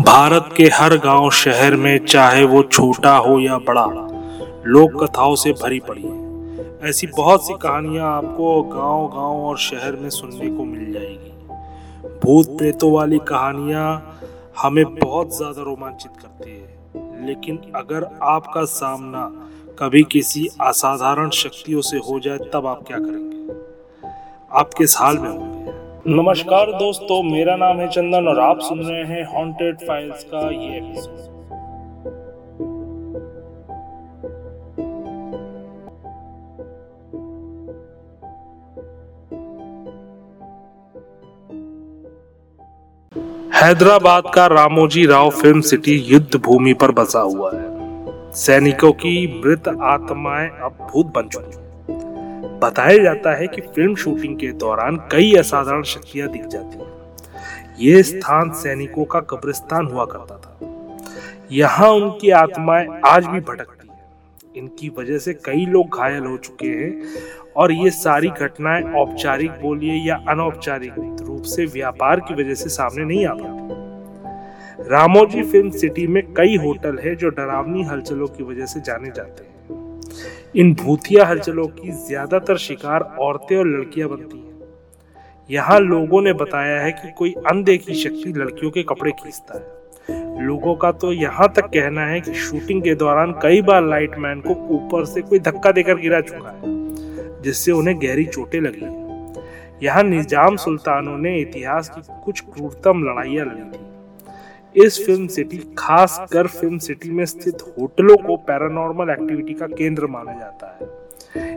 भारत के हर गाँव शहर में चाहे वो छोटा हो या बड़ा, लोक कथाओं से भरी पड़ी है। ऐसी बहुत सी कहानियाँ आपको गाँव गाँव और शहर में सुनने को मिल जाएगी। भूत प्रेतों वाली कहानियाँ हमें बहुत ज़्यादा रोमांचित करती है। लेकिन अगर आपका सामना कभी किसी असाधारण शक्तियों से हो जाए, तब आप क्या करेंगे? आप किस हाल में होंगे नमस्कार दोस्तों, मेरा नाम है चंदन और आप सुन रहे हैं हॉन्टेड फाइल्स का ये हैदराबाद का रामोजी राव फ़िल्म सिटी युद्ध भूमि पर बसा हुआ है। सैनिकों की मृत आत्माएँ अब भूत बन चुकी बताया जाता है कि फ़िल्म शूटिंग के दौरान कई असाधारण शक्तियाँ दिख जाती हैं। ये स्थान सैनिकों का कब्रिस्तान हुआ करता था। यहाँ उनकी आत्माएँ आज भी भटकती हैं। इनकी वजह से कई लोग घायल हो चुके हैं और ये सारी घटनाएँ औपचारिक बोलिए या अनौपचारिक रूप से व्यापार की वजह से सामने नहीं आ पाती। रामोजी फ़िल्म सिटी में कई होटल है जो डरावनी हलचलों की वजह से जाने जाते हैं। इन भूतिया हलचलों की ज़्यादातर शिकार औरतें और लड़कियाँ बनती हैं। यहाँ लोगों ने बताया है कि कोई अनदेखी शक्ति लड़कियों के कपड़े खींचता है। लोगों का तो यहाँ तक कहना है कि शूटिंग के दौरान कई बार लाइटमैन को ऊपर से कोई धक्का देकर गिरा चुका है, जिससे उन्हें गहरी चोटें लगी यहाँ निज़ाम सुल्तानों ने इतिहास की कुछ क्रूरतम लड़ाइयाँ लड़ी थी। इस फ़िल्म सिटी खास कर फ़िल्म सिटी में स्थित होटलों को पैरानॉर्मल एक्टिविटी का केंद्र माना जाता है।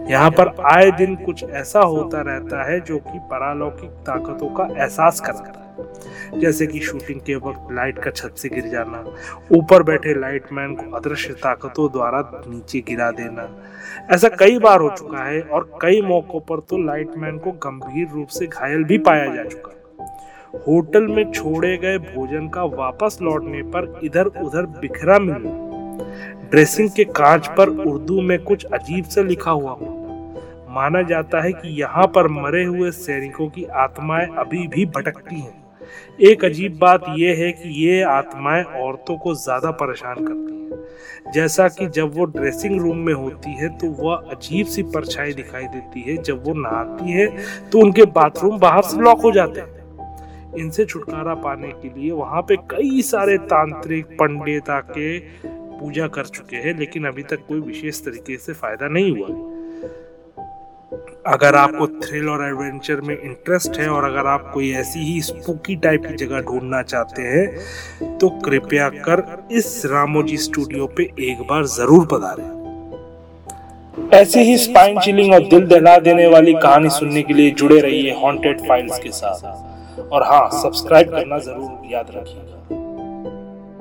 यहाँ पर आए दिन कुछ ऐसा होता रहता है जो कि परालौकिक ताकतों का एहसास कराता है। जैसे कि शूटिंग के वक्त लाइट का छत से गिर जाना, ऊपर बैठे लाइटमैन को अदृश्य ताकतों द्वारा नीचे गिरा देना। ऐसा कई बार हो चुका है और कई मौकों पर तो लाइटमैन को गंभीर रूप से घायल भी पाया जा चुका है। होटल में छोड़े गए भोजन का वापस लौटने पर इधर उधर बिखरा मिलना ड्रेसिंग के कांच पर उर्दू में कुछ अजीब सा लिखा हुआ होता। माना जाता है कि यहाँ पर मरे हुए सैनिकों की आत्माएँ अभी भी भटकती हैं। एक अजीब बात यह है कि ये आत्माएँ औरतों को ज़्यादा परेशान करती हैं। जैसा कि जब वो ड्रेसिंग रूम में होती है तो वह अजीब सी परछाई दिखाई देती है। जब वो नहाती है तो उनके बाथरूम बाहर से लॉक हो जाते हैं। इनसे छुटकारा पाने के लिए वहाँ पे कई सारे तांत्रिक पंडित आके पूजा कर चुके हैं, लेकिन अभी तक कोई विशेष तरीके से फ़ायदा नहीं हुआ अगर आपको थ्रिल और एडवेंचर में इंटरेस्ट है और अगर आप कोई ऐसी ही स्पूकी टाइप की जगह ढूंढना चाहते हैं तो कृपया कर इस रामोजी स्टूडियो पे एक बार ज़रूर पधारें। ऐसे ही स्पाइन चिलिंग और दिल दहला देने वाली कहानी सुनने के लिए जुड़े रहिए हॉन्टेड फाइल्स के साथ। और हाँ सब्सक्राइब करना ज़रूर याद रखिएगा।